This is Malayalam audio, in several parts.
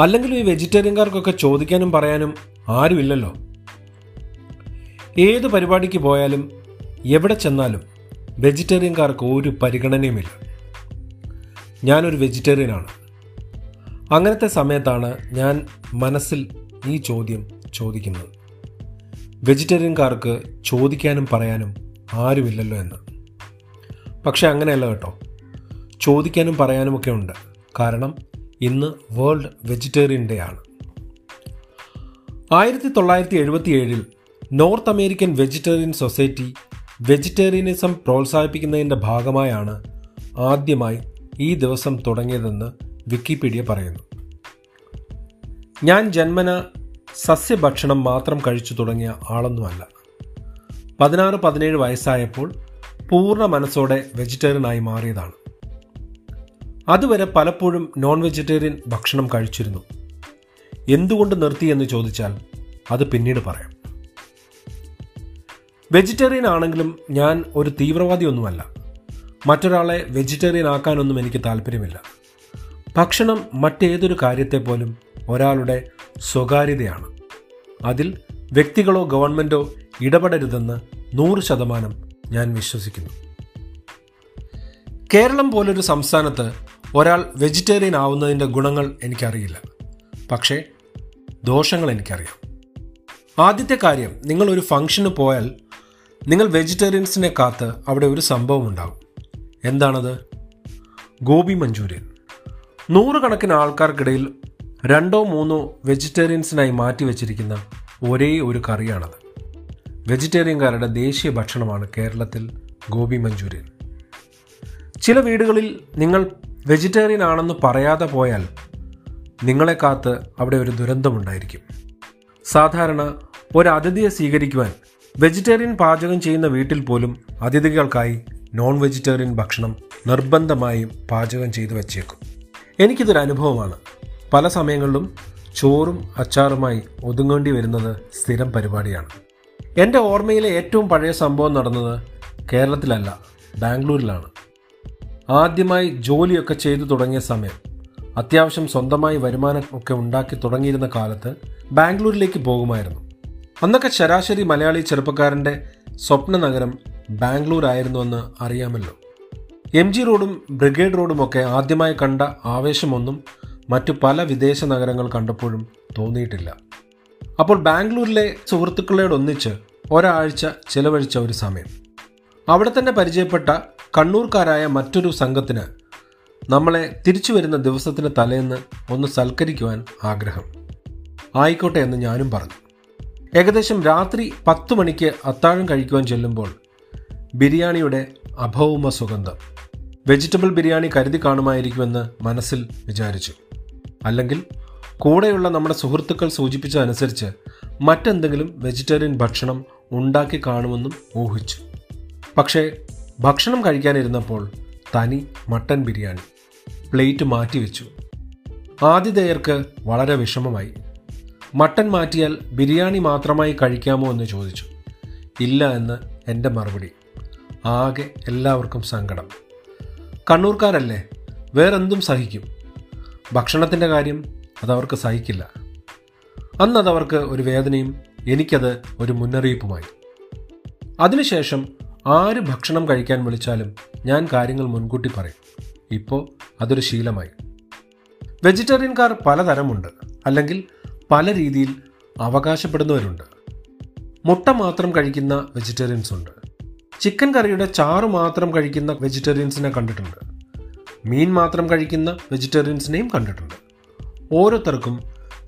അല്ലെങ്കിലും ഈ വെജിറ്റേറിയൻകാർക്കൊക്കെ ചോദിക്കാനും പറയാനും ആരുമില്ലല്ലോ. ഏത് പരിപാടിക്ക് പോയാലും എവിടെ ചെന്നാലും വെജിറ്റേറിയൻകാർക്ക് ഒരു പരിഗണനയുമില്ല. ഞാനൊരു വെജിറ്റേറിയനാണ്. അങ്ങനത്തെ സമയത്താണ് ഞാൻ മനസ്സിൽ ഈ ചോദ്യം ചോദിക്കുന്നത്. വെജിറ്റേറിയൻകാർക്ക് ചോദിക്കാനും പറയാനും ആരുമില്ലല്ലോ എന്ന്. പക്ഷെ അങ്ങനെയല്ല കേട്ടോ. ചോദിക്കാനും പറയാനുമൊക്കെ ഉണ്ട്. കാരണം ഇന്ന് വേൾഡ് വെജിറ്റേറിയൻ ഡേ ആണ്. ആയിരത്തി തൊള്ളായിരത്തി എഴുപത്തി ഏഴിൽ North American vegetarian society vegetarianism പ്രോത്സാഹിപ്പിക്കുന്നതിന്റെ ഭാഗമായാണ് ആദ്യമായി ഈ ദിവസം തുടങ്ങിയതെന്ന് വിക്കിപീഡിയ പറയുന്നു. ഞാൻ ജന്മന സസ്യഭക്ഷണം മാത്രം കഴിച്ചു തുടങ്ങിയ ആളൊന്നുമല്ല. പതിനാറ് പതിനേഴ് വയസ്സായപ്പോൾ പൂർണ മനസ്സോടെ വെജിറ്റേറിയനായി മാറിയതാണ്. അതുവരെ പലപ്പോഴും നോൺ വെജിറ്റേറിയൻ ഭക്ഷണം കഴിച്ചിരുന്നു. എന്തുകൊണ്ട് നിർത്തി എന്ന് ചോദിച്ചാൽ അത് പിന്നീട് പറയാം. വെജിറ്റേറിയൻ ആണെങ്കിലും ഞാൻ ഒരു തീവ്രവാദിയൊന്നുമല്ല. മറ്റൊരാളെ വെജിറ്റേറിയൻ ആക്കാനൊന്നും എനിക്ക് താല്പര്യമില്ല. ഭക്ഷണം മറ്റേതൊരു കാര്യത്തെ പോലും ഒരാളുടെ സ്വകാര്യതയാണ്. അതിൽ വ്യക്തികളോ ഗവൺമെന്റോ ഇടപെടരുതെന്ന് നൂറ് ശതമാനം ഞാൻ വിശ്വസിക്കുന്നു. കേരളം പോലൊരു സംസ്ഥാനത്ത് ഒരാൾ വെജിറ്റേറിയൻ ആവുന്നതിന്റെ ഗുണങ്ങൾ എനിക്കറിയില്ല. പക്ഷേ ദോഷങ്ങൾ എനിക്കറിയാം. ആദ്യത്തെ കാര്യം നിങ്ങൾ ഒരു ഫംഗ്ഷന് പോയാൽ നിങ്ങൾ വെജിറ്റേറിയൻസിനെ കാത്ത് അവിടെ ഒരു സംഭവം ഉണ്ടാകും എന്താണത്? ഗോപി മഞ്ചൂരിയൻ. നൂറുകണക്കിന് ആൾക്കാർക്കിടയിൽ രണ്ടോ മൂന്നോ വെജിറ്റേറിയൻസിനായി മാറ്റി വച്ചിരിക്കുന്ന ഒരേ ഒരു കറിയാണത്. വെജിറ്റേറിയൻകാരുടെ ദേശീയ ഭക്ഷണമാണ് കേരളത്തിൽ ഗോപി മഞ്ചൂരിയൻ. ചില വീടുകളിൽ നിങ്ങൾ വെജിറ്റേറിയൻ ആണെന്ന് പറയാതെ പോയാൽ നിങ്ങളെ കാത്ത് അവിടെ ഒരു ദുരന്തമുണ്ടായിരിക്കും സാധാരണ ഒരു അതിഥിയെ സ്വീകരിക്കുവാൻ വെജിറ്റേറിയൻ പാചകം ചെയ്യുന്ന വീട്ടിൽ പോലും അതിഥികൾക്കായി നോൺ വെജിറ്റേറിയൻ ഭക്ഷണം നിർബന്ധമായും പാചകം ചെയ്തു വച്ചേക്കും. എനിക്കിതൊരു അനുഭവമാണ്. പല സമയങ്ങളിലും ചോറും അച്ചാറുമായി ഒതുങ്ങേണ്ടി വരുന്നത് സ്ഥിരം പരിപാടിയാണ്. എന്റെ ഓർമ്മയിലെ ഏറ്റവും പഴയ സംഭവം നടന്നത് കേരളത്തിലല്ല ബാംഗ്ലൂരിലാണ്. ആദ്യമായി ജോലിയൊക്കെ ചെയ്തു തുടങ്ങിയ സമയം. അത്യാവശ്യം സ്വന്തമായി വരുമാനം ഒക്കെ ഉണ്ടാക്കി തുടങ്ങിയിരുന്ന കാലത്ത് ബാംഗ്ലൂരിലേക്ക് പോകുമായിരുന്നു. അന്നൊക്കെ ശരാശരി മലയാളി ചെറുപ്പക്കാരന്റെ സ്വപ്ന നഗരം ബാംഗ്ലൂർ ആയിരുന്നുവെന്ന് അറിയാമല്ലോ. എം ജി റോഡും ബ്രിഗേഡ് റോഡും ഒക്കെ ആദ്യമായി കണ്ട ആവേശമൊന്നും മറ്റു പല വിദേശ നഗരങ്ങൾ കണ്ടപ്പോഴും തോന്നിയിട്ടില്ല. അപ്പോൾ ബാംഗ്ലൂരിലെ സുഹൃത്തുക്കളോടൊന്നിച്ച് ഒരാഴ്ച ചിലവഴിച്ച ഒരു സമയം. അവിടെ തന്നെ പരിചയപ്പെട്ട കണ്ണൂർക്കാരായ മറ്റൊരു സംഘത്തിന് നമ്മളെ തിരിച്ചു വരുന്ന ദിവസത്തിന് തലേന്ന് ഒന്ന് സൽക്കരിക്കുവാൻ ആഗ്രഹം. ആയിക്കോട്ടെ എന്ന് ഞാനും പറഞ്ഞു. ഏകദേശം രാത്രി പത്ത് മണിക്ക് അത്താഴം കഴിക്കുവാൻ ചെല്ലുമ്പോൾ ബിരിയാണിയുടെ അഭൗമ സുഗന്ധം വെജിറ്റബിൾ ബിരിയാണി കരുതി കാണുമായിരിക്കുമെന്ന് മനസ്സിൽ വിചാരിച്ചു. അല്ലെങ്കിൽ കൂടെയുള്ള നമ്മുടെ സുഹൃത്തുക്കൾ സൂചിപ്പിച്ചതനുസരിച്ച് മറ്റെന്തെങ്കിലും വെജിറ്റേറിയൻ ഭക്ഷണം ഉണ്ടാക്കി കാണുമെന്നും ഊഹിച്ചു. പക്ഷേ ഭക്ഷണം കഴിക്കാനിരുന്നപ്പോൾ തനി മട്ടൻ ബിരിയാണി പ്ലേറ്റ് മാറ്റിവെച്ചു. ആതിഥേയർക്ക് വളരെ വിഷമമായി. മട്ടൻ മാറ്റിയാൽ ബിരിയാണി മാത്രമായി കഴിക്കാമോ എന്ന് ചോദിച്ചു. ഇല്ല എന്ന് എന്റെ മറുപടി. ആകെ എല്ലാവർക്കും സങ്കടം. കണ്ണൂർക്കാരല്ലേ വേറെന്തും സഹിക്കും. ഭക്ഷണത്തിന്റെ കാര്യം അതവർക്ക് സഹിക്കില്ല. അന്നതവർക്ക് ഒരു വേദനയും എനിക്കത് ഒരു മുന്നറിയിപ്പുമായി. അതിനുശേഷം ആര് ഭക്ഷണം കഴിക്കാൻ വിളിച്ചാലും ഞാൻ കാര്യങ്ങൾ മുൻകൂട്ടി പറയും. ഇപ്പോൾ അതൊരു ശീലമായി. വെജിറ്റേറിയൻകാർ പലതരമുണ്ട്. അല്ലെങ്കിൽ പല രീതിയിൽ അവകാശപ്പെടുന്നവരുണ്ട്. മുട്ട മാത്രം കഴിക്കുന്ന വെജിറ്റേറിയൻസ് ഉണ്ട്. ചിക്കൻ കറിയുടെ ചാറ് മാത്രം കഴിക്കുന്ന വെജിറ്റേറിയൻസിനെ കണ്ടിട്ടുണ്ട്. മീൻ മാത്രം കഴിക്കുന്ന വെജിറ്റേറിയൻസിനെയും കണ്ടിട്ടുണ്ട്. ഓരോരുത്തർക്കും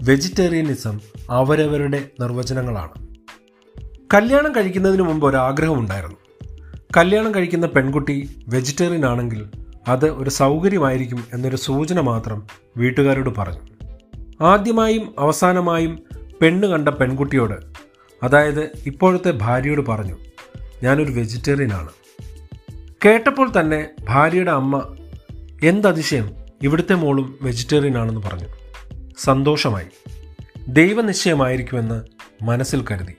വെജിറ്റേറിയനിസം അവരവരുടെ നിർവചനങ്ങളാണ്. കല്യാണം കഴിക്കുന്നതിന് മുമ്പ് ഒരാഗ്രഹം ആഗ്രഹമുണ്ടായിരുന്നു കല്യാണം കഴിക്കുന്ന പെൺകുട്ടി വെജിറ്റേറിയൻ ആണെങ്കിൽ അത് ഒരു സൗകര്യമായിരിക്കും എന്നൊരു സൂചന മാത്രം വീട്ടുകാരോട് പറഞ്ഞു. ആദ്യമായും അവസാനമായും പെണ്ണ് കണ്ട പെൺകുട്ടിയോട് അതായത് ഇപ്പോഴത്തെ ഭാര്യയോട് പറഞ്ഞു ഞാനൊരു വെജിറ്റേറിയൻ ആണ്. കേട്ടപ്പോൾ തന്നെ ഭാര്യയുടെ അമ്മ എന്തതിശയം ഇവിടുത്തെ മോളും വെജിറ്റേറിയൻ ആണെന്ന് പറഞ്ഞു. സന്തോഷമായി. ദൈവനിശ്ചയമായിരിക്കുമെന്ന് മനസ്സിൽ കരുതി.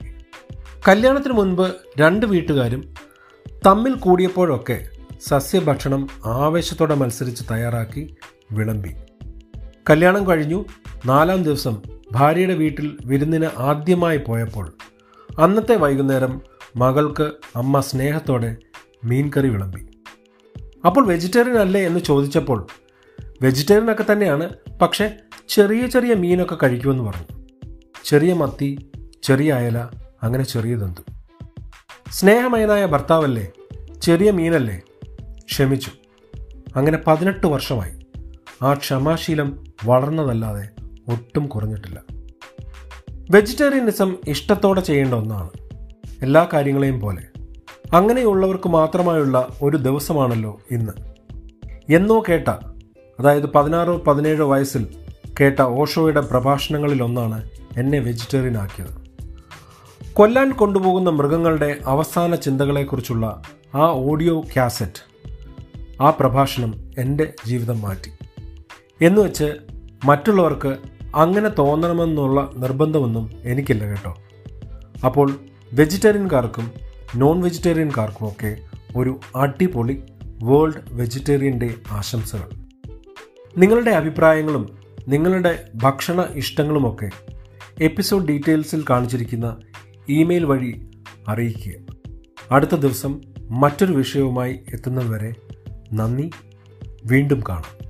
കല്യാണത്തിന് മുൻപ് രണ്ട് വീട്ടുകാരും തമ്മിൽ കൂടിയപ്പോഴൊക്കെ സസ്യഭക്ഷണം ആവേശത്തോടെ മത്സരിച്ച് തയ്യാറാക്കി വിളമ്പി. കല്യാണം കഴിഞ്ഞു. നാലാം ദിവസം ഭാര്യയുടെ വീട്ടിൽ വിരുന്നിന് ആദ്യമായി പോയപ്പോൾ അന്നത്തെ വൈകുന്നേരം മകൾക്ക് അമ്മ സ്നേഹത്തോടെ മീൻകറി വിളമ്പി. അപ്പോൾ വെജിറ്റേറിയൻ അല്ലേ? എന്ന് ചോദിച്ചപ്പോൾ വെജിറ്റേറിയൻ ഒക്കെ തന്നെയാണ് പക്ഷേ ചെറിയ ചെറിയ മീനൊക്കെ കഴിക്കുമെന്ന് പറഞ്ഞു. ചെറിയ മത്തി ചെറിയ അയല അങ്ങനെ ചെറിയതെന്തു സ്നേഹമയനായ ഭർത്താവല്ലേ? ചെറിയ മീനല്ലേ? ക്ഷമിച്ചു. അങ്ങനെ പതിനെട്ട് വർഷമായി. ആ ക്ഷമാശീലം വളർന്നതല്ലാതെ ഒട്ടും കുറഞ്ഞിട്ടില്ല. വെജിറ്റേറിയനിസം ഇഷ്ടത്തോടെ ചെയ്യേണ്ട ഒന്നാണ്. എല്ലാ കാര്യങ്ങളെയും പോലെ. അങ്ങനെയുള്ളവർക്ക് മാത്രമായുള്ള ഒരു ദിവസമാണല്ലോ ഇന്ന്. എന്നോ കേട്ട അതായത് പതിനാറോ പതിനേഴോ വയസ്സിൽ കേട്ട ഓഷോയുടെ പ്രഭാഷണങ്ങളിലൊന്നാണ് എന്നെ വെജിറ്റേറിയൻ ആക്കിയത് കൊല്ലാൻ കൊണ്ടുപോകുന്ന മൃഗങ്ങളുടെ അവസാന ചിന്തകളെക്കുറിച്ചുള്ള ആ ഓഡിയോ കാസറ്റ് ആ പ്രഭാഷണം എന്റെ ജീവിതം മാറ്റി. എന്ന് എന്നുവെച്ച് മറ്റുള്ളവർക്ക് അങ്ങനെ തോന്നണമെന്നുള്ള നിർബന്ധമൊന്നും എനിക്കില്ല കേട്ടോ. അപ്പോൾ വെജിറ്റേറിയൻകാർക്കും നോൺ വെജിറ്റേറിയൻകാർക്കും ഒക്കെ ഒരു അടിപൊളി വേൾഡ് വെജിറ്റേറിയൻ ഡേ ആശംസകൾ. നിങ്ങളുടെ അഭിപ്രായങ്ങളും നിങ്ങളുടെ ഭക്ഷണ ഇഷ്ടങ്ങളുമൊക്കെ എപ്പിസോഡ് ഡീറ്റെയിൽസിൽ കാണിച്ചിരിക്കുന്ന ഇമെയിൽ വഴി അറിയിക്കുക. അടുത്ത ദിവസം മറ്റൊരു വിഷയവുമായി എത്തുന്നതുവരെ നന്ദി. വീണ്ടും കാണാം.